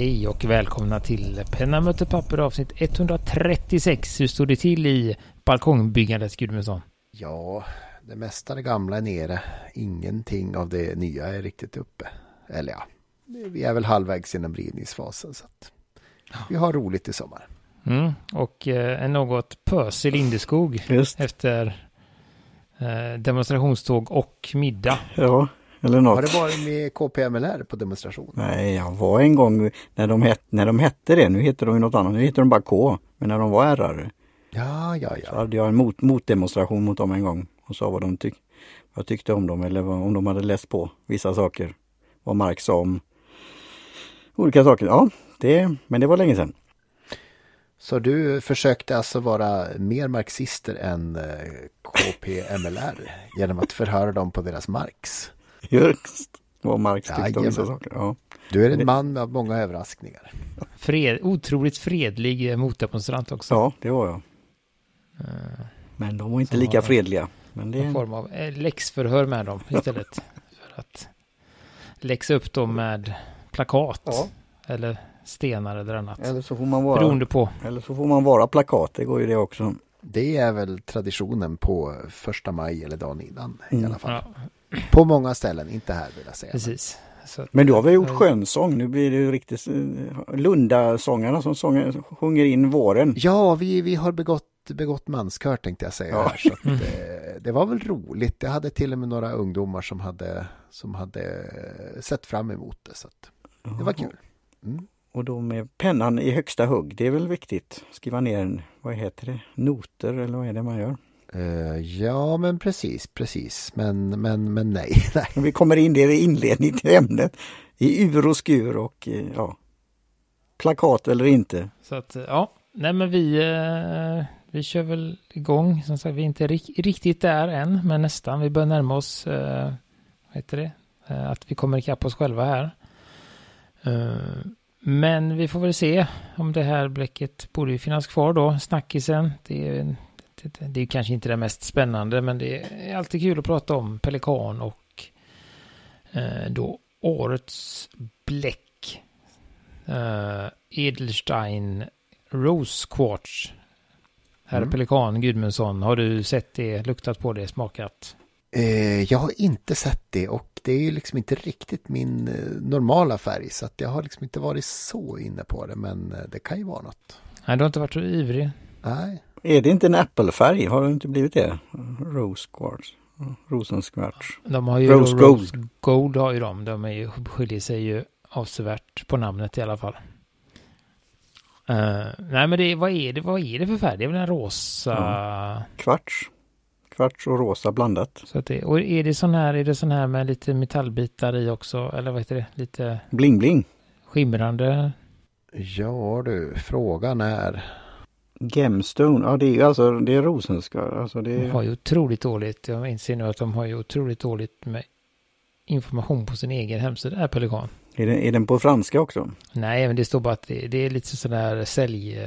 Hej och välkomna till Penna möter papper avsnitt 136. Hur står det till i balkongbyggandet Gudmundsson? Ja, det mesta det gamla är nere. Ingenting av det nya är riktigt uppe. Eller ja, vi är väl halvvägs genom rivningsfasen så att vi har roligt i sommar. Mm, och eh, en något pösig Lindeskog Just. efter eh, demonstrationståg och middag. Ja, eller något. Har det varit med KPMLR på demonstration? Nej, jag var en gång när de, het, när de hette det. Nu heter de ju något annat. Nu heter de bara K. Men när de var RR Ja, ja, så ja. hade jag en mot, motdemonstration mot dem en gång. Och sa vad de tyck, vad tyckte om dem eller vad, om de hade läst på vissa saker. Vad Marx sa om olika saker. Ja, det, men det var länge sedan. Så du försökte alltså vara mer marxister än eh, KPMLR genom att förhöra dem på deras Marx? Just vad Marx tyckte om vissa Jajamän. saker. Ja. Du är en man med många överraskningar. Fred, otroligt fredlig eh, motdemonstrant också. ja, det var jag. Eh, Men de var inte Så lika fredliga. Men en det, form av eh, läxförhör med dem istället. för att läxa upp dem med plakat. Ja. Eller stenar eller annat. eller så får man vara, Beroende på. eller så får man vara plakat. Det går ju det också. Det är väl traditionen på första maj eller dagen innan i Mm. alla fall. Ja, På många ställen, inte här vill jag säga. precis. Så att, Men du har väl gjort eh, skönsång? Nu blir det ju riktigt eh, Lundasångarna som sånger, sjunger in våren. Ja, vi, vi har begått, begått manskör tänkte jag säga. Ja. Här, så att, eh, det var väl roligt. Jag hade till och med några ungdomar som hade, som hade sett fram emot det. Så att, det var kul. Mm. Och då med pennan i högsta hugg, det är väl viktigt. Skriva ner, vad heter det, noter eller vad är det man gör? Eh, ja, men precis, precis. Men, men, men nej, nej. Vi kommer in, det är inledning till ämnet. I ur och skur och eh, ja, plakat eller inte. Så att, eh, ja. Nej men vi, vi kör väl igång. Som sagt, vi är inte rik- riktigt där än, men nästan. Vi börjar närma oss, vad heter det? Att vi kommer ikapp oss själva här. Men vi får väl se om det här bläcket borde ju finnas kvar då, snackisen. Det är, det, det är kanske inte det mest spännande, men det är alltid kul att prata om Pelikan och eh, då årets bläck. Eh, Edelstein Rose Quartz. Herr Mm. Pelikan Gudmundsson, har du sett det, luktat på det, smakat? Eh, jag har inte sett det och det är ju liksom inte riktigt min eh, normala färg. Så att jag har liksom inte varit så inne på det. Men eh, det kan ju vara något. Nej, du har inte varit så ivrig. Nej, Är det inte en äppelfärg? Har det inte blivit det? Rose quartz. Rosenskvarts. De har ju Rose Rose Gold. Gold. Gold har ju de. De är ju, skiljer sig ju avsevärt på namnet i alla fall. Eh, nej men det, vad är det, vad är det för färg? Det är väl en rosa? Kvarts. Kvarts och rosa blandat. Så att det, och är det sån här, är det sån här med lite metallbitar i också? Eller vad heter det? Lite Bling bling. skimrande? ja du, frågan är. Gemstone, ja det är ju alltså det är rosenskvar. Alltså det De är, har ju otroligt dåligt. Jag inser nu att de har ju otroligt dåligt med information på sin egen hemsida, är Pelikan. är, den, är den på franska också? Nej, men det står bara att det, det är lite sådär sälj,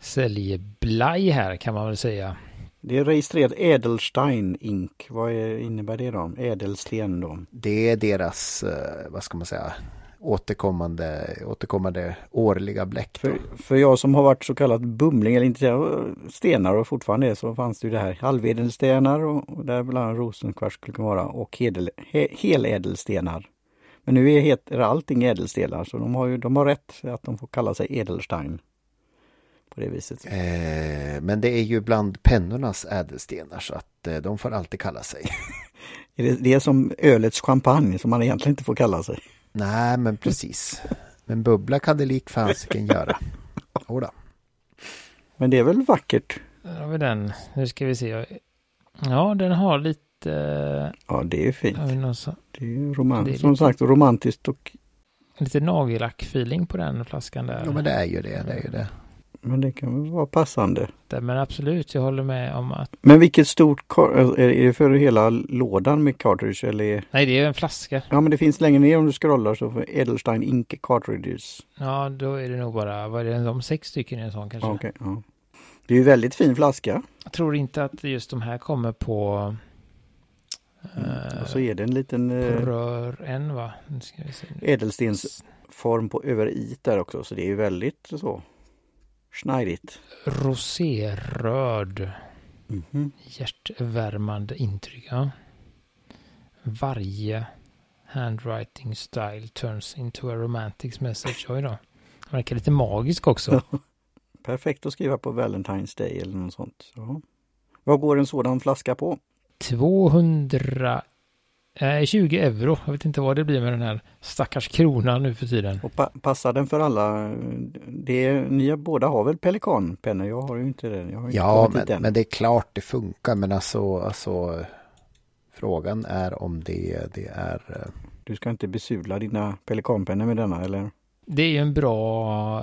säljblaj här kan man väl säga. Det är registrerat Edelstein Inc. Vad är, innebär det då? Ädelsten då? Det är deras, eh, vad ska man säga, återkommande, återkommande årliga bläck. För, för jag som har varit så kallat bumling eller intresserad av stenar och fortfarande är så fanns det ju det här halvedelstenar och, och där bland annat rosenkvarts skulle kunna vara och hedel, he, helädelstenar. Men nu är, heter allting ädelstenar så de har ju de har rätt att de får kalla sig Edelstein. På det viset. Eh, men det är ju bland pennornas ädelstenar så att eh, de får alltid kalla sig. Det är som ölets champagne som man egentligen inte får kalla sig. Nej, men precis. Men bubbla kan det lik fasiken göra. Jodå. Men det är väl vackert? Där har vi den. Nu ska vi se. Ja, den har lite... Ja det är ju fint. Det är ju roman- Det är som sagt romantiskt och lite nagellack-feeling på den flaskan där. Ja, men det är ju det. det, är ju det. Men det kan väl vara passande. Där, Men absolut, jag håller med om att... Men vilket stort, är det för hela lådan med cartridge eller? Nej, det är en flaska. Ja men det finns längre ner om du scrollar så för Edelstein Ink cartridges. Ja, då är det nog bara... Vad är det? De sex stycken i en sån kanske? Ja, okej, ja. Det är ju väldigt fin flaska. Jag tror inte att just de här kommer på... Eh, Och så är det en liten eh, rör än va? Nu ska vi se. ädelstens form på över i där också så det är ju väldigt så schneidigt. Roséröd. Mhm. Hjärtvärmande intryck. Ja. Varje handwriting style turns into a romantic message. Oj då. Verkar lite magisk också. Perfekt att skriva på Valentine's Day eller något sånt. Ja. Vad går en sådan flaska på? 200 eh, 20 euro. Jag vet inte vad det blir med den här stackars kronan nu för tiden. Och pa passar den för alla? Det, ni båda har väl pelikanpennor? Jag har ju inte det. Jag har inte Ja, men, men det är klart det funkar. Men alltså, alltså frågan är om det, det är... eh, Du ska inte besudla dina pelikanpennor med denna eller? Det är ju en bra,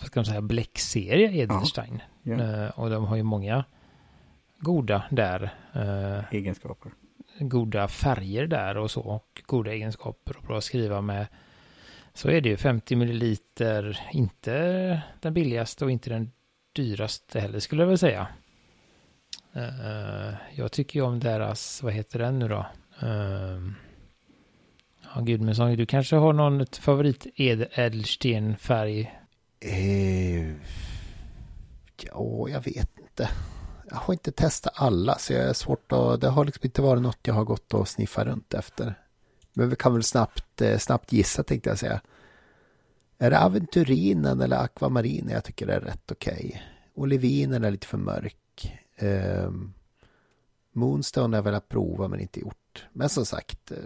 vad ska man säga, bläckserie Edelstein. Ja, Eh, och de har ju många goda där. Eh, egenskaper goda färger där och så. Och goda egenskaper och bra att skriva med. Så är det ju 50 milliliter. Inte den billigaste och inte den dyraste heller skulle jag väl säga. Uh, jag tycker ju om deras, vad heter den nu då? Uh, ja, Gudmundsson, du kanske har någon favorit ädelstenfärg? Uh, eh, ja, jag vet inte. Jag har inte testat alla så jag är svårt att... Det har liksom inte varit något jag har gått och sniffat runt efter. Men vi kan väl snabbt, eh, snabbt gissa tänkte jag säga. Är det aventurinen eller akvamarinen jag tycker är rätt okej? Olivinen är lite för mörk. Um, Moonstone har jag velat prova men inte gjort. Men som sagt, eh,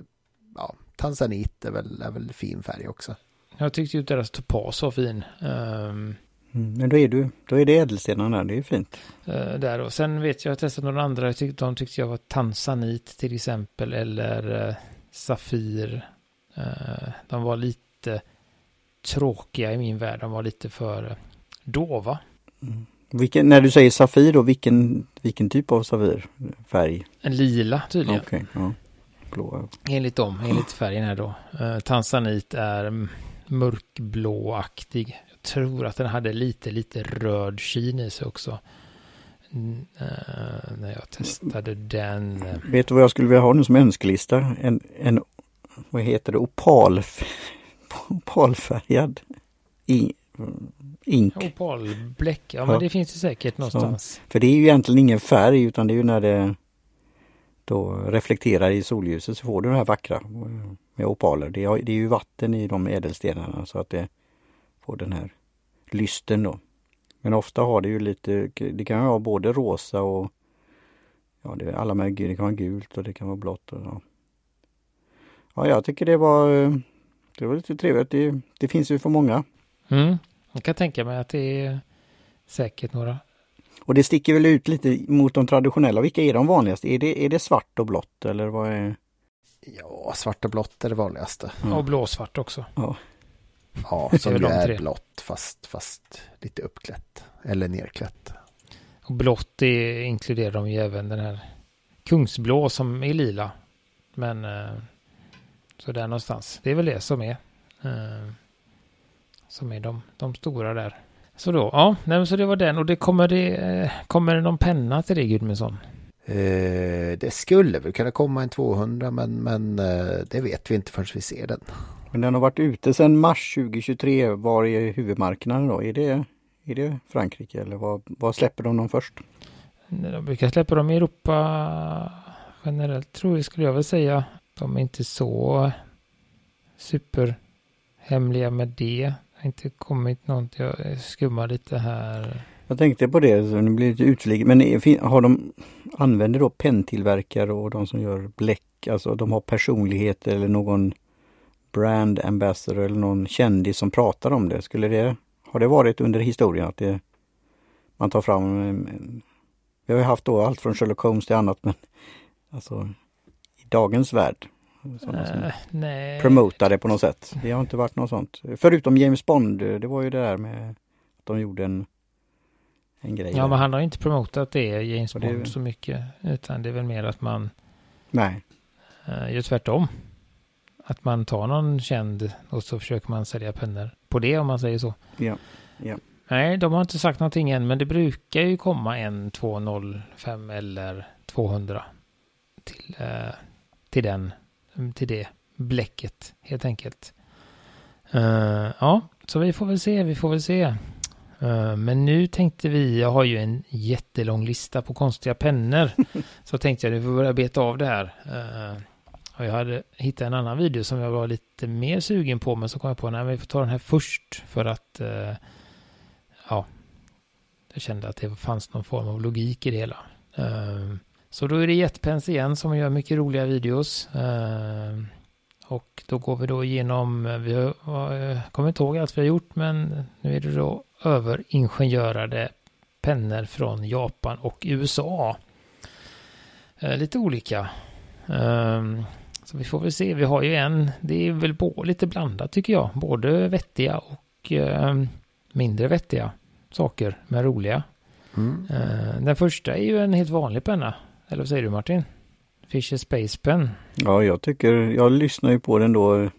ja, Tanzanit är väl, är väl fin färg också. Jag tyckte ju deras topas var fin. Um, Mm, men då är, du, då är det ädelstenarna, det är fint. Eh, där och sen vet jag, jag testat några andra, jag tyckte, de tyckte jag var tanzanit till exempel eller eh, safir. Eh, de var lite tråkiga i min värld, de var lite för dova. Vilken, när du säger Safir då, vilken, vilken typ av Safir? Färg? En lila tydligen, Okej, ja. Blå. enligt dem, enligt färgen här då. Tanzanit är mm, mörkblåaktig. Jag tror att den hade lite, lite röd kin i sig också. Mm, eh, när jag testade den. Vet du vad jag skulle vilja ha nu som önskelista? En, en vad heter det, opal, opalfärgad i, ink. Opalbläck, ja, Ja. men det finns det säkert någonstans. För det är ju egentligen ingen färg utan det är ju när det då reflekterar i solljuset så får du det här vackra eh, med opaler. Det är, det är ju vatten i de ädelstenarna så att det får den här lysten då. Men ofta har det ju lite, det kan vara både rosa och ja, det är alla möjliga, det kan vara gult och det kan vara blått. Och, ja. ja, jag tycker det var, det var lite trevligt. Det, det finns ju för många. Mm. Jag kan tänka mig att det är säkert några. Och det sticker väl ut lite mot de traditionella. Vilka är de vanligaste? Är det, är det svart och blått eller vad är? Ja, svart och blått är det vanligaste. Mm. Och blåsvart också. Ja, Det är som ju är tre. blått fast, fast lite uppklätt. Eller nerklätt. Och blått det inkluderar de ju även den här kungsblå som är lila. Men eh, så där någonstans. Det är väl det som är. Eh, som är de, de stora där. Så då, ja, nej, så det var den. Och det kommer det, eh, kommer det någon penna till det Gudmundsson? Eh, det skulle väl kunna komma en 200 men, men eh, det vet vi inte förrän vi ser den. Men den har varit ute sedan mars 2023. Var är huvudmarknaden då? Är det, är det Frankrike eller vad, vad släpper de dem först? De brukar släppa dem i Europa generellt tror jag skulle jag väl säga. De är inte så superhemliga med det. Det har inte kommit något. Jag skummar lite här. Jag tänkte på det, så det blir lite utflyg. Men har de, använder då penntillverkare och de som gör bläck, alltså de har personlighet eller någon brand ambassador eller någon kändis som pratar om det. Skulle det, har det varit under historien att det, man tar fram, en- en- vi har ju haft då allt från Sherlock Holmes till annat men alltså i dagens värld. sådana som Eh, det på något sätt. Det har inte varit något sånt. Förutom James Bond, det var ju det där med att de gjorde en, en grej. Ja, där. men han har inte promotat det, James Och det är Bond, så mycket. Utan det är väl mer att man Nej, eh, gör tvärtom. Att man tar någon känd och så försöker man sälja pennor på det om man säger så. Ja, ja. Nej, de har inte sagt någonting än, men det brukar ju komma en 205 eller 200 till, eh, till den, till det bläcket helt enkelt. Uh, ja, så vi får väl se, vi får väl se. Uh, men nu tänkte vi, jag har ju en jättelång lista på konstiga pennor. så tänkte jag, nu får börja beta av det här. Uh, och jag hade hittat en annan video som jag var lite mer sugen på, men så kom jag på, nej vi får ta den här först för att, ja, jag kände att det fanns någon form av logik i det hela. Så då är det JetPens igen som gör mycket roliga videos. Och då går vi då igenom, vi har, jag kommer inte ihåg allt vi har gjort, men nu är det då överingenjörade pennor från Japan och USA. Eh, lite olika. Um, så vi får väl se, vi har ju en, det är väl på, lite blandat tycker jag, både vettiga och uh, mindre vettiga saker, men roliga. Mm. Uh, den första är ju en helt vanlig penna, eller vad säger du Martin? Fisher Space Pen. Ja, jag tycker, jag lyssnar ju på den då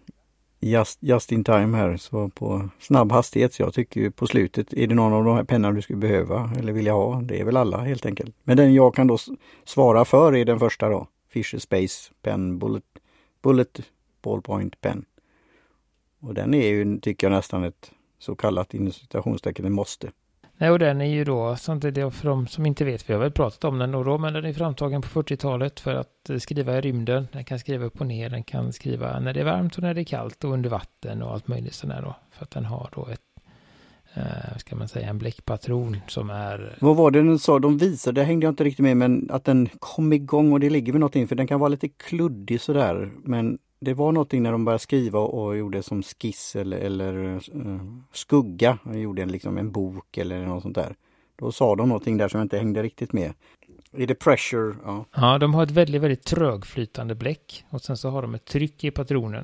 just, just in time här, så på snabb hastighet. Så jag tycker på slutet, är det någon av de här pennorna du skulle behöva eller vilja ha? Det är väl alla helt enkelt. Men den jag kan då svara för är den första då. Fisher Space Pen Bullet, Bullet Ballpoint Pen. Och den är ju, tycker jag nästan ett så kallat inom citationstecken, måste. Nej, och den är ju då, sånt är det för de som inte vet, vi har väl pratat om den då, men den är framtagen på 40-talet för att eh, skriva i rymden. Den kan skriva upp och ner, den kan skriva när det är varmt och när det är kallt och under vatten och allt möjligt sådär då. För att den har då ett, eh, ska man säga, en bläckpatron som är... Eh, vad var det den sa, de visade, det hängde jag inte riktigt med, men att den kom igång och det ligger väl någonting, för den kan vara lite kluddig sådär, men det var någonting när de började skriva och gjorde som skiss eller, eller uh, skugga. De gjorde en, liksom en bok eller något sånt där. Då sa de någonting där som jag inte hängde riktigt med. Är det pressure? Ja. ja, de har ett väldigt, väldigt trögflytande bläck och sen så har de ett tryck i patronen.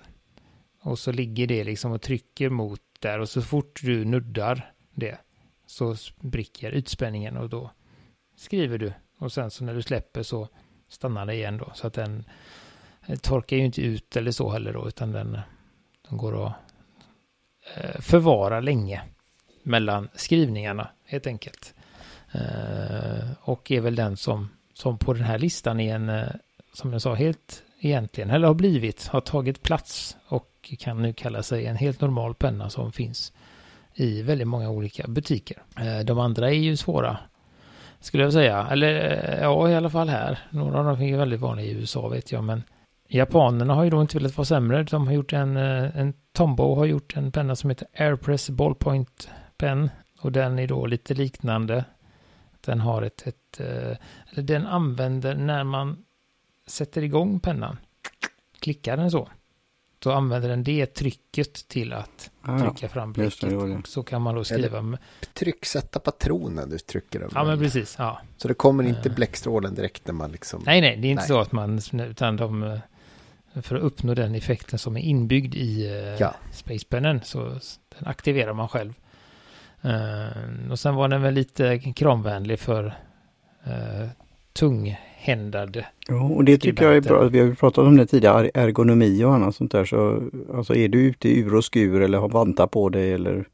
Och så ligger det liksom och trycker mot där och så fort du nuddar det så spricker utspänningen och då skriver du. Och sen så när du släpper så stannar det igen då så att den Eh, torkar ju inte ut eller så heller då, utan den, den går att eh, förvara länge mellan skrivningarna helt enkelt. Eh, och är väl den som, som på den här listan är en, som jag sa, helt egentligen, eller har blivit, har tagit plats och kan nu kalla sig en helt normal penna som finns i väldigt många olika butiker. De andra är ju svåra, skulle jag säga. Eller ja, i alla fall här. Några av dem är väldigt vanliga i USA vet jag, men Japanerna har ju då inte velat vara sämre. De har gjort en, eh, en Tombow har gjort en penna som heter Airpress Ballpoint Pen. Och den är då lite liknande. Den har ett, ett eh, eller den använder när man sätter igång pennan. Klickar den så. Så använder den det trycket till att ah, trycka fram bläcket. Och så kan man då skriva. Med... Trycksätta patronen du trycker över. Ja, men precis. Ja. Så det kommer inte uh, bläckstrålen direkt när man liksom. Nej, nej, det är inte nej. så att man, utan de, för att uppnå den effekten som är inbyggd i uh, ja. Spacepennen. Så den aktiverar man själv. Uh, och sen var den väl lite kramvänlig för uh, tunghändade. Ja, och det tycker jag är bra. Vi har ju pratat om det tidigare, ergonomi och annat sånt där. Så alltså är du ute i ur och skur eller har vantar på dig eller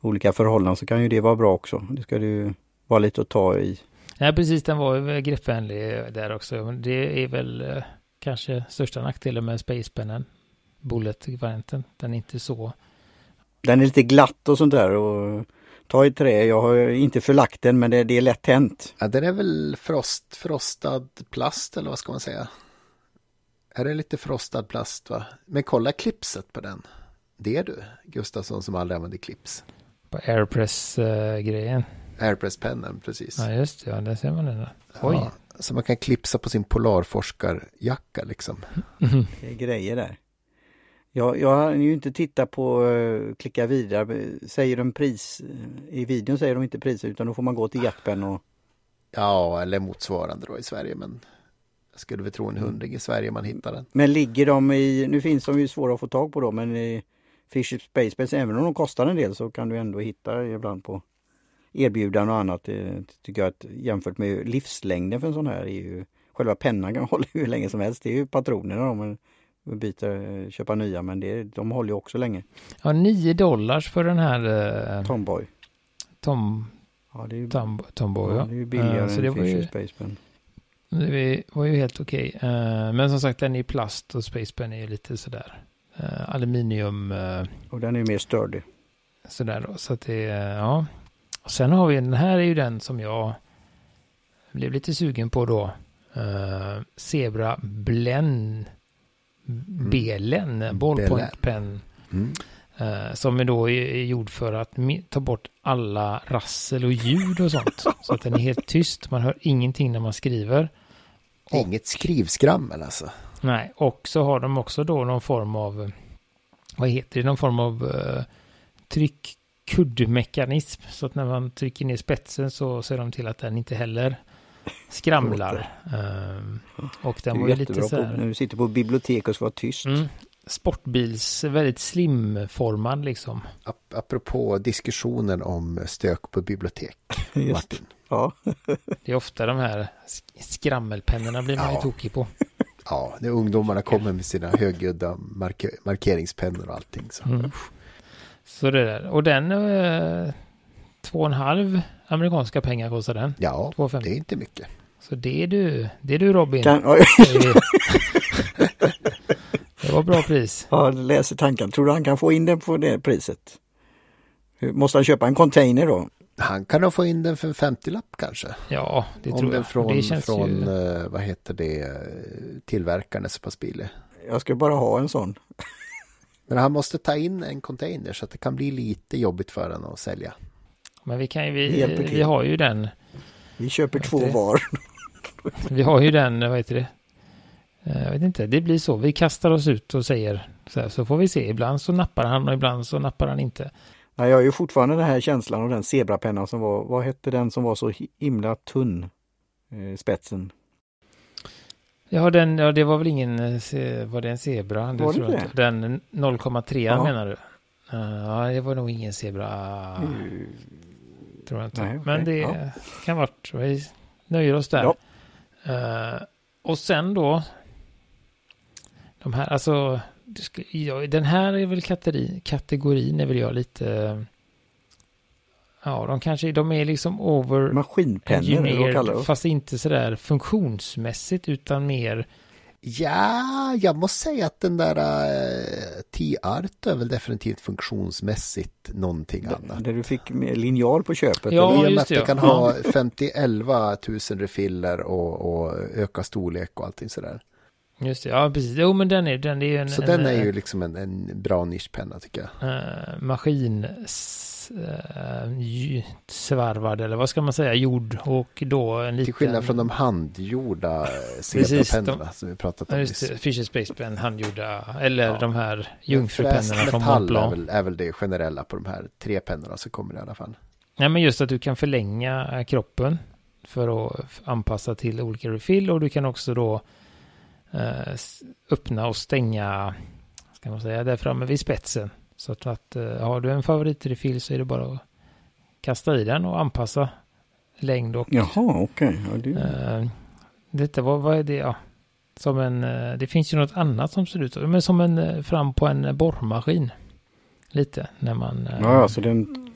olika förhållanden så kan ju det vara bra också. Det ska du vara lite att ta i. Nej, precis. Den var ju greppvänlig där också. Det är väl kanske största nackdelen med Spacepennen. Bullet-varianten. Den är inte så... Den är lite glatt och sånt där och ta i trä. Jag har inte förlagt den men det, det är lätt tänt. Ja, den är väl frost, frostad plast eller vad ska man säga? Är det lite frostad plast va? Men kolla klipset på den. Det är du, Gustafsson som aldrig använder clips. På Airpress-grejen. Airpress-pennen, precis. Ja, just det. Ja, där ser man den. Oj. Ja, så man kan klipsa på sin polarforskarjacka liksom. Det är grejer där. Jag, jag har ju inte tittat på uh, klicka vidare. Säger de pris i videon säger de inte pris utan då får man gå till Jetpen och Ja, eller motsvarande då i Sverige men jag skulle väl tro en hundring i Sverige man hittar den. Men ligger de i, nu finns de ju svåra att få tag på då men i Fisher Space även om de kostar en del så kan du ändå hitta ibland på erbjudanden och annat. Det tycker jag att jämfört med livslängden för en sån här är ju Själva pennan kan hålla hur länge som helst. Det är ju patronerna då, men byta, köpa nya men det, de håller ju också länge. Ja, 9 dollars för den här eh, Tomboy. Tom, ja, det är ju, tom, Tomboy, ja. Det är ju billigare uh, än Fisher ju, Space Pen. Det var ju helt okej. Okay. Uh, men som sagt den är i plast och Space Pen är ju lite sådär. eh, aluminium eh, Och den är ju mer störig. sådär då. Så att det, är, ja. Och sen har vi, den här är ju den som jag blev lite sugen på då. Uh, Zebra Blen Belen, Mm. ballpoint pen. Mm. eh, som är då är är gjord för att ta bort alla rassel och ljud och sånt. så att den är helt tyst. Man hör ingenting när man skriver. Och- Inget skrivskrammel alltså. Nej, och så har de också då någon form av, vad heter det, någon form av uh, tryckkuddmekanism. Så att när man trycker ner spetsen så ser de till att den inte heller skramlar. Ehm, och den är var ju lite så på, här, när du sitter på bibliotek och ska vara tyst. mm, sportbils, väldigt slimformad liksom. Ap- apropå diskussionen om stök på bibliotek. Martin. Ja. Det är ofta de här sk- skrammelpennorna blir man ju Ja. tokig på. Ja, när ungdomarna kommer med sina högljudda marke- markeringspennor och allting. Så. Mm. Så det där. Och den, eh, två och en halv amerikanska pengar kostar den. Ja, 2,50. det är inte mycket. Så det är du, det är du Robin. Kan, Det- var bra pris. ja, läser tanken. Tror du han kan få in den på det priset? Måste han köpa en container då? Han kan nog få in den för en 50-lapp kanske. Ja, det Om tror den jag. från, det känns från ju... eh, vad heter det, tillverkaren är så pass billig. Jag ska bara ha en sån. Men han måste ta in en container så att det kan bli lite jobbigt för honom att sälja. Men vi kan ju, vi, vi har ju den, Vi köper två det. var. vi har ju den, vad heter det? Eh, Jag vet inte, det blir så. Vi kastar oss ut och säger så här, så får vi se. Ibland så nappar han och ibland så nappar han inte. Nej, jag har ju fortfarande den här känslan av den zebrapennan som var, vad hette den som var så himla tunn? Eh, spetsen. Ja, den, ja, det var väl ingen, eh, var det en zebra? Var det tror jag det? inte. Den 0,3 Ja. menar du? Eh, Ja, det var nog ingen zebra. Mm. Tror jag inte. Nej, okej. Men det Ja. kan vara. Vi nöjer oss där. Ja. Eh, och sen då. De här, alltså. den här är väl kategori, kategorin är väl jag lite. Ja, de kanske, de är liksom over Maskinpennor, eller fast inte sådär funktionsmässigt utan mer. Ja, jag måste säga att den där uh, T-Art är väl definitivt funktionsmässigt någonting annat. Där du fick linjal på köpet. Ja, med just att det, det kan Ja. ha 50-11 tusen refiller och, och öka storlek och allting sådär. Just det, ja precis. Jo men den är, den är ju en, Så en, den är eh, ju liksom en, en bra nischpenna tycker jag. eh, maskin eh, svarvad eller vad ska man säga, jord och då en liten... Till skillnad från de handgjorda eh, zebrapennorna som vi pratat om just det, Fisher Space Pen, handgjorda, eller Ja. de här jungfrupennorna från är Montblanc. väl, är väl det generella på de här tre pennorna så kommer det i alla fall. Nej men just att du kan förlänga eh, kroppen för att anpassa till olika refill och du kan också då eh, öppna och stänga, ska man säga, där framme vid spetsen. Så att, att eh, har du en favoritrefill så är det bara att kasta i den och anpassa längd och Jaha, okej. Ja, det- Eh, detta var, vad är det? Ja, som en, eh, det finns ju något annat som ser ut men som en fram på en borrmaskin. Lite när man ja, så den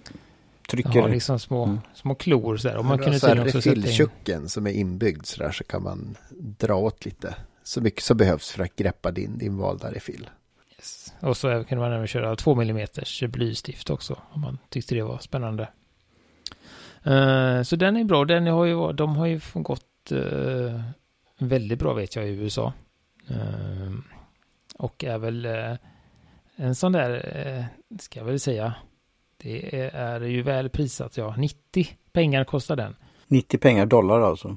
trycker. har liksom små, Mm. små klor så där. Och man kunde så här refilltjucken som är inbyggd så där så kan man dra åt lite. Så mycket som behövs för att greppa din, din valda refill. Och så kunde man även köra 2 mm blystift också om man tyckte det var spännande. Eh, så den är bra. Den har ju, de har ju gått uh, väldigt bra vet jag i USA. Eh, och är väl eh, en sån där, ska jag väl säga, det är, är ju väl prisat ja. 90 pengar kostar den. 90 pengar dollar alltså.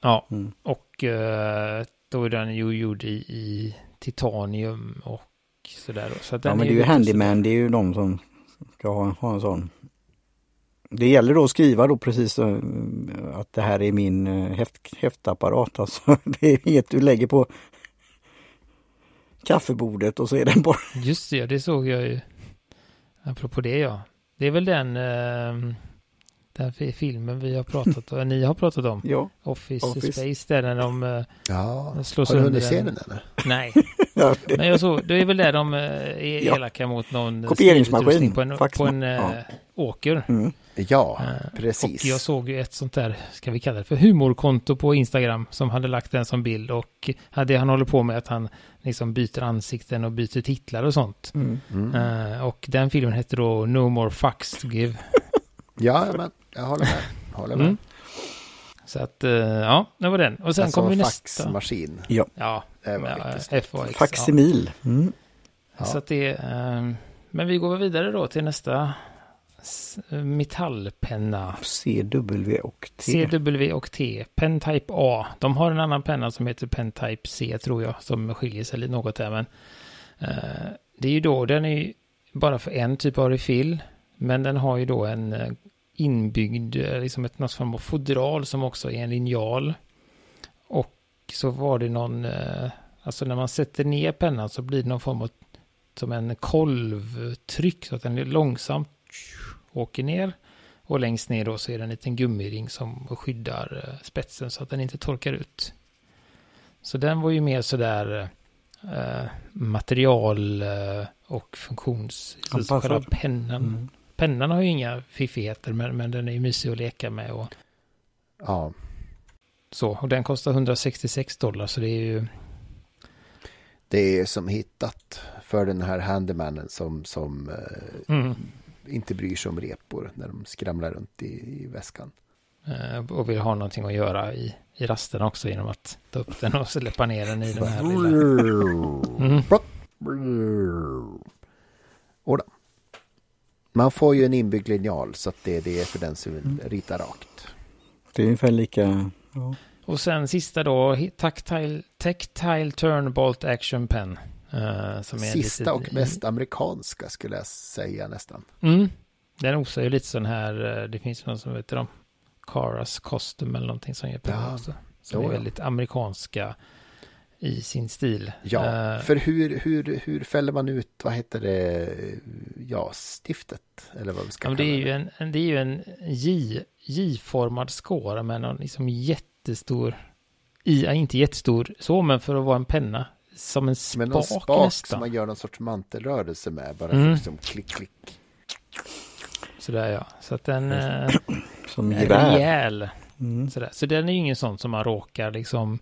Ja, Mm. och eh, då är den ju gjord i, i titanium och sådär. Så Ja, men det är ju handyman, det är ju de som ska ha, ha en sån. Det gäller då att skriva då precis eh, att det här är min eh, häft, häftapparat. Alltså, det är inget du lägger på kaffebordet och så är den bara... Just det, det såg jag ju. Apropå det ja. Det är väl den, eh, den fi- filmen vi har pratat om, ni har pratat om. Ja, Office, Office. Space, där när de eh, Ja, slår har du hunnit sönder se en- den eller? Nej, ja det, men jag såg, det är väl där de eh, är Ja. elaka mot någon Kopieringsmaskin, på en, på en eh, ja. åker. mm. Ja, precis. Och jag såg ju ett sånt där, ska vi kalla det för humorkonto på Instagram som hade lagt den som bild och hade han håller på med att han liksom byter ansikten och byter titlar och sånt. Mm. Mm. Och den filmen hette då No More Fucks to Give. Ja, men jag håller med. Håller med. Mm. Så att, eh, ja, det var den. Och sen alltså, kommer nästa. faxmaskin. Ja, Det var ja. FAX. Ja. Facsimil. Mm. Ja. Så att det, eh, men vi går vidare då till nästa s- metallpenna. CW och T. CW och T, Pentype A. De har en annan penna som heter Pentype C tror jag, som skiljer sig lite något där. Men, eh, det är ju då, den är ju bara för en typ av refill, men den har ju då en eh, inbyggd, eh, liksom ett något form av fodral som också är en linjal. Och så var det någon, eh, alltså när man sätter ner pennan så blir det någon form av, som en kolvtryck, så att den långsamt åker ner. Och längst ner då så är det en liten gummiring som skyddar eh, spetsen så att den inte torkar ut. Så den var ju mer sådär eh, material och funktions... Anpassad. själva pennan. Mm. Pennan har ju inga fiffigheter men, men den är ju mysig att leka med och Ja, så. Och den kostar 166 dollar så det är ju... det är som hittat för den här handymanen som, som eh, Mm, inte bryr sig om repor när de skramlar runt i, i väskan. eh, och vill ha någonting att göra i, i rasten också genom att ta upp den och släppa ner den i den här lilla... Mm. Man får ju en inbyggd linjal så att det, det är för den som vill rita rakt. Det är ungefär lika... Ja. Och sen sista då, Tactile, Tactile Turn Bolt Action Pen. som är Sista lite, och mest amerikanska skulle jag säga nästan. Mm, den osar ju lite sån här, eh, det finns ju någon som heter dem, Caras Custom eller någonting som gör pennor Ja. också. Som Jo, är ja. väldigt amerikanska i sin stil. Ja, Eh, för hur, hur, hur fäller man ut, vad heter det, ja, stiftet? Eller vad vi ska ja, men det kalla är ju en, en, det är ju en J, J-formad skåra med någon liksom jättestor, i, inte jättestor så, men för att vara en penna, som en spak, Men spak nästan. som man gör någon sorts mantelrörelse med, bara Mm. liksom klick, klick. Sådär ja, så att den eh, Som är gevär. rejäl. Mm. Sådär. Så den är ju ingen sån som man råkar liksom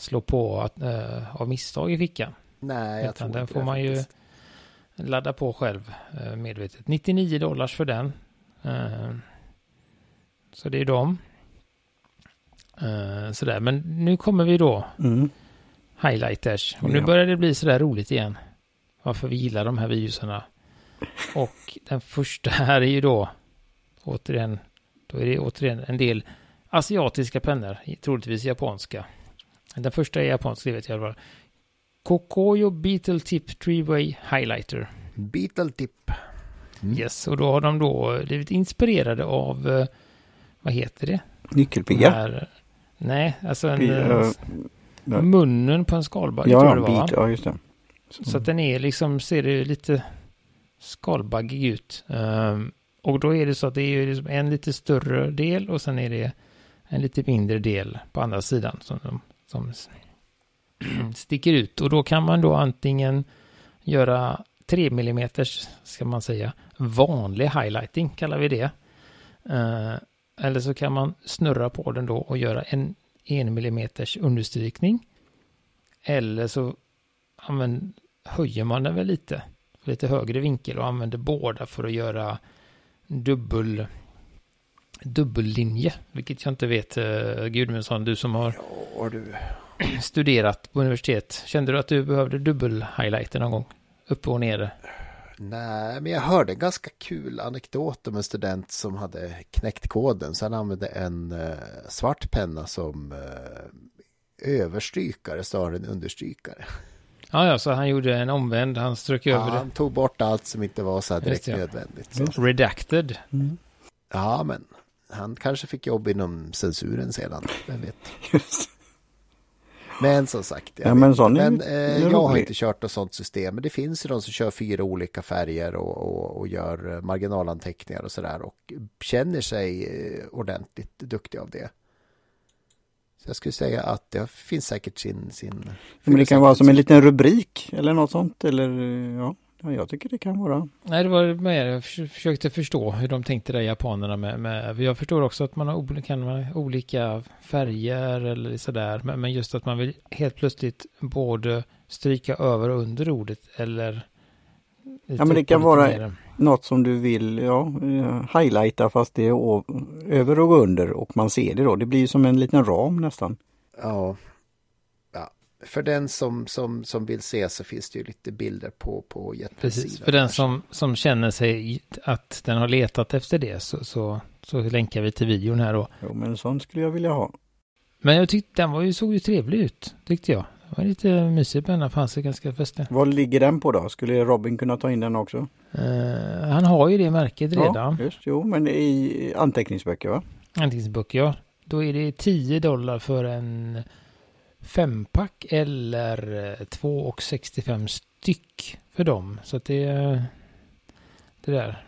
slå på att, eh, av misstag i fickan. Nej, jag Utan tror den inte får det man ju- faktiskt. Ladda på själv eh, medvetet. 99 dollars för den. Eh, så det är dem. Eh, sådär, men nu kommer vi då Mm. highlighters. Och nu Ja. börjar det bli sådär roligt igen. Varför vi gillar de här videorna. Och den första här är ju då återigen, då är det återigen en del asiatiska pennor, troligtvis japanska. Den första är japansk, det vet jag i alla fall. Kokoyo Beetle Tip Three-Way Highlighter. Beetle tip. Mm. Yes, och då har de då blivit inspirerade av, eh, vad heter det? De Nyckelpiga. nej, alltså en, Pi- eh, ja. ja. munnen på en skalbagge Ja, tror ja, jag det var. va? bit, ja, just det. Så att den är liksom, ser det lite skalbaggig ut. Ehm, och då är det så att det är liksom en lite större del och sen är det en lite mindre del på andra sidan som, som sticker ut. Och då kan man då antingen göra 3 mm, ska man säga, vanlig highlighting kallar vi det. Eh, eller så kan man snurra på den då och göra en 1 mm understrykning. Eller så använder, höjer man den väl lite, lite högre vinkel och använder båda för att göra dubbel dubbellinje, vilket jag inte vet, uh, Gudmundsson, du som har Ja, du. studerat på universitet, kände du att du behövde dubbel-highlighter någon gång? Uppe och nere? Nej, men jag hörde en ganska kul anekdot om en student som hade knäckt koden. Så han använde en eh, svart penna som eh, överstrykare snarare än understrykare. Ja, ja, så han gjorde en omvänd, han strök Ja, över han tog bort allt som inte var så här direkt det. nödvändigt. Så. det. Redacted. Mm. Ja, men han kanske fick jobb inom censuren sedan. Vem vet. Just. Men som sagt, jag, Ja, men sån men, eh, jag har inte kört något sånt system. Men det finns ju de som kör fyra olika färger och, och, och gör eh, marginalanteckningar och sådär. Och känner sig eh, ordentligt duktiga av det. Så jag skulle säga att det finns säkert sin... sin Men det kan vara som en liten rubrik eller något sånt. Eller ja, ja jag tycker det kan vara. Nej, det var mer, jag förs- försökte förstå hur de tänkte där japanerna med, med för jag förstår också att man har olika, kan man olika färger eller sådär, men, men just att man vill helt plötsligt både stryka över och under ordet eller Ja, men det kan vara- mer. Något som du vill ja, eh, highlighta fast det är över och under och man ser det då. Det blir som en liten ram nästan. Ja. För den som, som, som vill se så finns det ju lite bilder på, på Jetpens Precis, för den som, som känner sig att den har letat efter det så, så, så länkar vi till videon här då. Jo, men en sån skulle jag vilja ha. Men jag tyckte den var ju, såg ju trevlig ut, tyckte jag. Det var lite mysig penna, fanns det ganska fäste. Vad ligger den på då? Skulle Robin kunna ta in den också? Eh, han har ju det märket redan. Ja, just jo, men i anteckningsböcker va? Anteckningsböcker, ja. Då är det 10 dollar för en fempack eller eh, 2,65 styck för dem. Så att det är det där.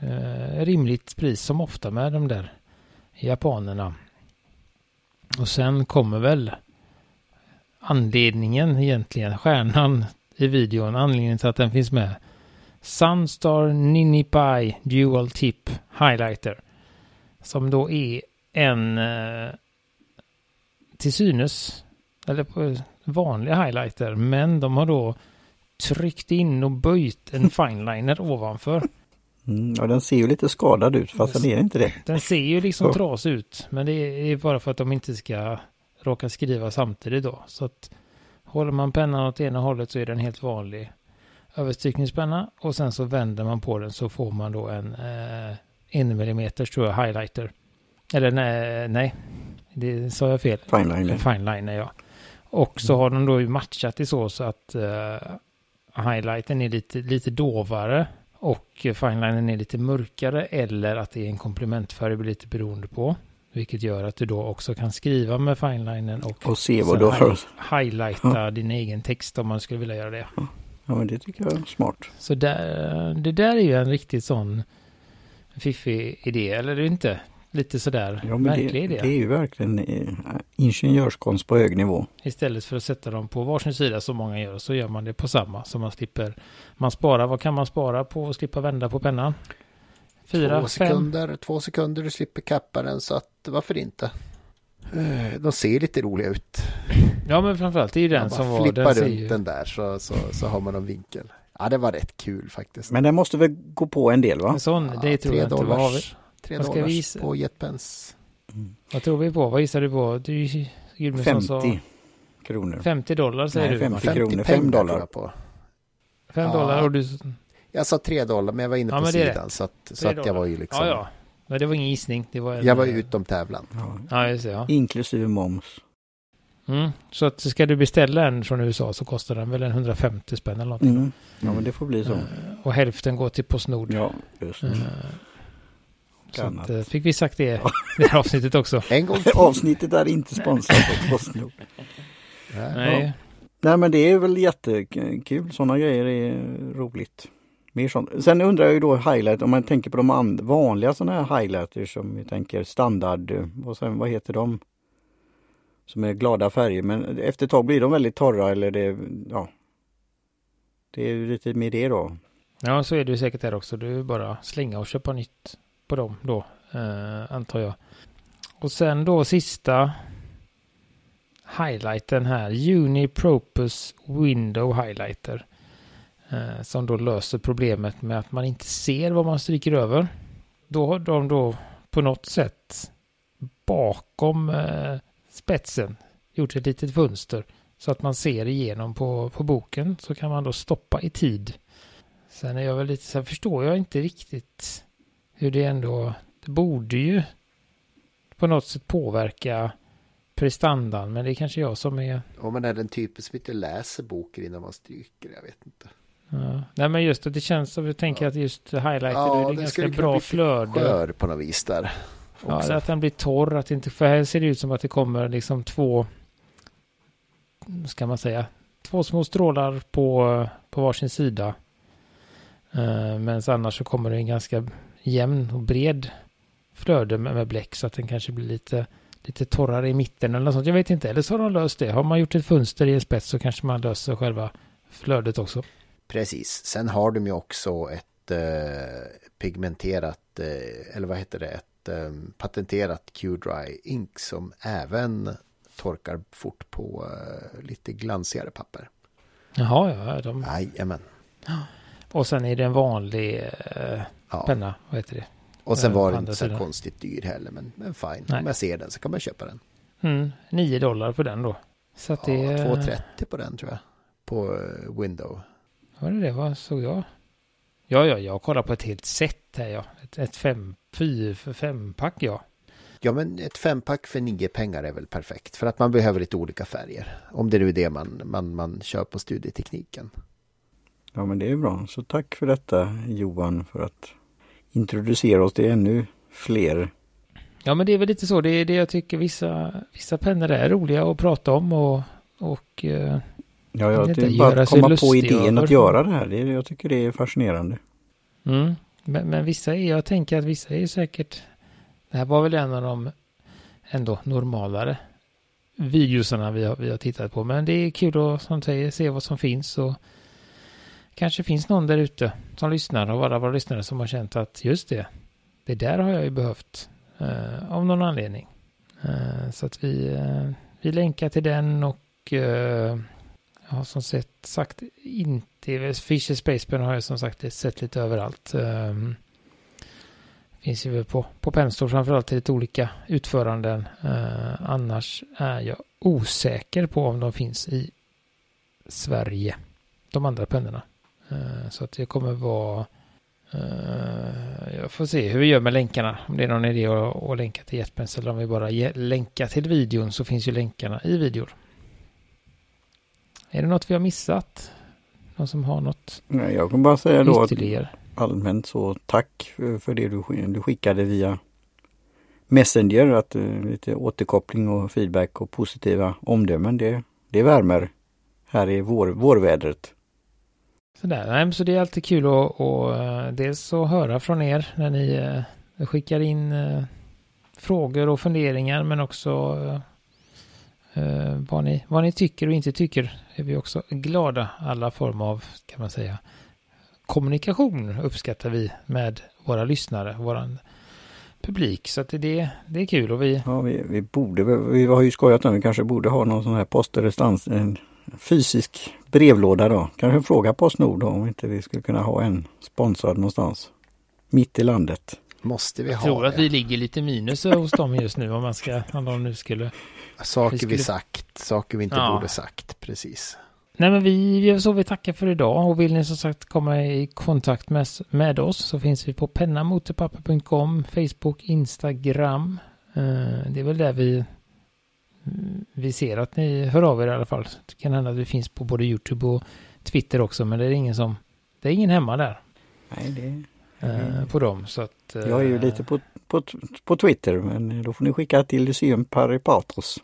Eh, rimligt pris som ofta med de där japanerna. Och sen kommer väl anledningen egentligen, stjärnan i videon, anledningen till att den finns med. Sunstar Ninipai Dual Tip Highlighter. Som då är en eh, till synes, eller på vanlig highlighter, men de har då tryckt in och böjt en fineliner ovanför. Mm, ja, den ser ju lite skadad ut fast den är inte det. Den ser ju liksom trasig ut, men det är bara för att de inte ska råka skriva samtidigt då. Så att håller man pennan åt ena hållet så är den helt vanlig överstrykningspenna och sen så vänder man på den så får man då en eh, en millimeters tror jag highlighter. Eller nej, nej, det sa jag fel. Fineliner. Fineliner ja. Och så har de då ju matchat det så, så att uh, highlighten är lite, lite dovare och finelinern är lite mörkare eller att det är en komplementfärg blir lite beroende på. Vilket gör att du då också kan skriva med finelinern och, Och se vad du har. hi- highlighta din egen text om man skulle vilja göra det. Ja, men det tycker jag är smart. Så där, det där är ju en riktigt sån fiffig idé, eller är det inte? Lite sådär Ja, märklig det, idé. det är ju verkligen eh, ingenjörskonst på hög nivå. Istället för att sätta dem på varsin sida som många gör så gör man det på samma. Så man slipper, man sparar, vad kan man spara på att slippa vända på pennan? Fyra, två fem? sekunder, två sekunder, du slipper kappa den så att varför inte? Eh, De ser lite roliga ut. Ja men framförallt det är ju den som var, flippar den ser runt ju, den där så, så, så har man en vinkel. Ja, det var rätt kul faktiskt. Men den måste väl gå på en del va? en sån, det Ja, tror tre jag inte. Vad, har vi, dollars, tre vad ska dollars vi gissa? på Jetpens. vad tror vi på? Vad gissar du på? Du Gudmundsson sa 50 kronor. 50 dollar säger Nej, du. 50 Martin. kronor, pengar fem dollar. tror jag på. 5 Ja. dollar och du... Jag sa tre dollar men jag var inne Ja, på sidan så att, så att jag var ju liksom. Ja ja. Men det var ingen gissning. Det var en, Jag var utom tävlan. Ja. Ja just det ja. Inklusive moms. Mm. Så att ska du beställa en från USA så kostar den väl en 150 spänn eller någonting. Mm. Ja men det får bli så. Eh, Och hälften går till Postnord. Ja, just det. Så att, eh, fick vi sagt det i det här avsnittet också. En gång till. Avsnittet är inte sponsrat av Postnord. Nej. Nej. Nej men det är väl jättekul. Sådana grejer är roligt. Mer sånt. Sen undrar jag ju då highlight om man tänker på de vanliga sådana här highlighters som vi tänker standard. eh, Och sen vad heter de? Som är glada färger men efter ett tag blir de väldigt torra eller det, ja. Det är ju lite med det då. Ja, så är det säkert där också. Du är bara slänga och köpa nytt på dem då, eh, antar jag. Och sen då sista highlighten här. Unipropus Window Highlighter. Eh, som då löser problemet med att man inte ser vad man stryker över. Då har de då på något sätt bakom eh, spetsen gjort ett litet fönster så att man ser igenom på, på boken så kan man då stoppa i tid. Sen är jag väl lite så här, förstår jag inte riktigt hur det ändå, det borde ju på något sätt påverka prestandan, men det är kanske jag som är, Om man är den typen som inte läser boken innan man stryker, jag vet inte. ja. nej men just att det känns som, jag tänker att just highlighter, Ja, är det, det ganska bra flöde. Skör på något vis där. Ja, också. att den blir torr, att inte, för här ser det ut som att det kommer liksom två ska man säga, två små strålar på, på varsin sida. Uh, Men annars så kommer det en ganska jämn och bred flöde med, med bläck så att den kanske blir lite, lite torrare i mitten eller något sånt. Jag vet inte. Eller så har de löst det. Har man gjort ett fönster i en spets så kanske man löser själva flödet också. Precis. Sen har de ju också ett eh, pigmenterat, eh, eller vad heter det, ett eh, patenterat Q-Dry ink som även torkar fort på eh, lite glansigare papper. Jaha, ja. De... Jajamän. Och sen är det en vanlig eh, Ja. penna. Vad heter det? Och sen Eh, var på den inte så sidan. konstigt dyr heller, men, men fine. Nej. Om jag ser den så kan man köpa den. Mm, 9 dollar för den då. Så att det... Ja, 2,30 på den tror jag. På eh, Window. Var det det? Vad såg jag? Ja, ja, jag kollar på ett helt set här ja. Ett, ett fem, fy, för fempack ja. Ja, men ett fempack för nio pengar är väl perfekt. För att man behöver lite olika färger. Om det nu är det man, man, man kör på studietekniken. Ja men det är bra. Så tack för detta Johan för att introducera oss till ännu fler. Ja, men det är väl lite så. Det är det jag tycker vissa, vissa pennor är roliga att prata om och, och eh, Ja, ja Det bara att komma på idén över. att göra det här. Det jag tycker det är fascinerande. mm, men, men vissa är, jag tänker att vissa är säkert, det här var väl en av de ändå normalare videosarna vi har, vi har tittat på. Men det är kul att, som säger, se vad som finns och kanske finns någon där ute som lyssnar och alla våra lyssnare som har känt att just det, det där har jag ju behövt eh, av någon anledning. Eh, så att vi, eh, vi länkar till den och eh, jag har som sett, sagt inte, Fisher Space har jag som sagt sett lite överallt. Eh, finns ju på, på Penstore framförallt i lite olika utföranden. Eh, annars är jag osäker på om de finns i Sverige. De andra pennorna. Eh, så att det kommer vara eh, jag får se hur vi gör med länkarna. Om det är någon idé att, länka till JetPens eller om vi bara ge, länka till videon så finns ju länkarna i videon. Är det något vi har missat? Någon som har något Nej, Jag kan bara säga då att allmänt så tack för det du skickade via Messenger. Att eh, lite återkoppling och feedback och positiva omdömen. Det, det värmer här i vår, vårvädret. Sådär, nej, men så det är alltid kul att, och, eh, dels att höra från er när ni eh, skickar in eh, frågor och funderingar men också vad, ni, vad ni tycker och inte tycker är vi också glada. Alla former av, kan man säga, kommunikation uppskattar vi med våra lyssnare, våran publik. Så att det, det är kul och vi, Ja, vi, vi borde, vi har ju skojat om vi kanske borde ha någon sån här postrestans, en fysisk brevlåda då. Kanske fråga Postnord då om inte vi skulle kunna ha en sponsrad någonstans. Mitt i landet. Måste vi jag ha tror att det? vi ligger lite minus hos dem just nu om man ska, om de nu skulle Saker vi vi, skulle- sagt, saker vi inte Ja. borde sagt. Precis. Nej men vi, vi så vi tackar för idag och vill ni som sagt komma i kontakt med, med oss så finns vi på pennamotorpapper.com, Facebook, Instagram. Eh, det är väl där vi, vi ser att ni hör av er i alla fall. Det kan hända att vi finns på både YouTube och Twitter också men det är ingen som, det är ingen hemma där Nej, det, eh, på dem. Så att, eh, jag är ju lite på, på, på Twitter men då får ni skicka till Lyceum Paripatros.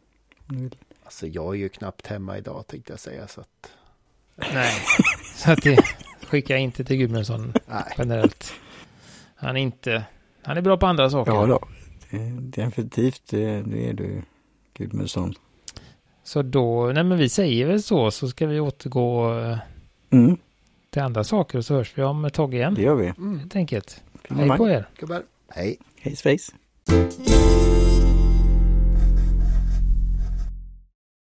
Alltså jag är ju knappt hemma idag tänkte jag säga. Så att, Nej, så att det skickar jag inte till Gudmundsson nej. generellt. Han är inte, han är bra på andra saker. Ja då, det, definitivt det, det är du Gudmundsson. Så då, nej men vi säger väl så, så ska vi återgå eh, Mm, till andra saker och så hörs vi om ett tag igen. det gör vi. Mm. Helt enkelt. Hej Finemang. på er. Gubbar. Hej. Hej svejs.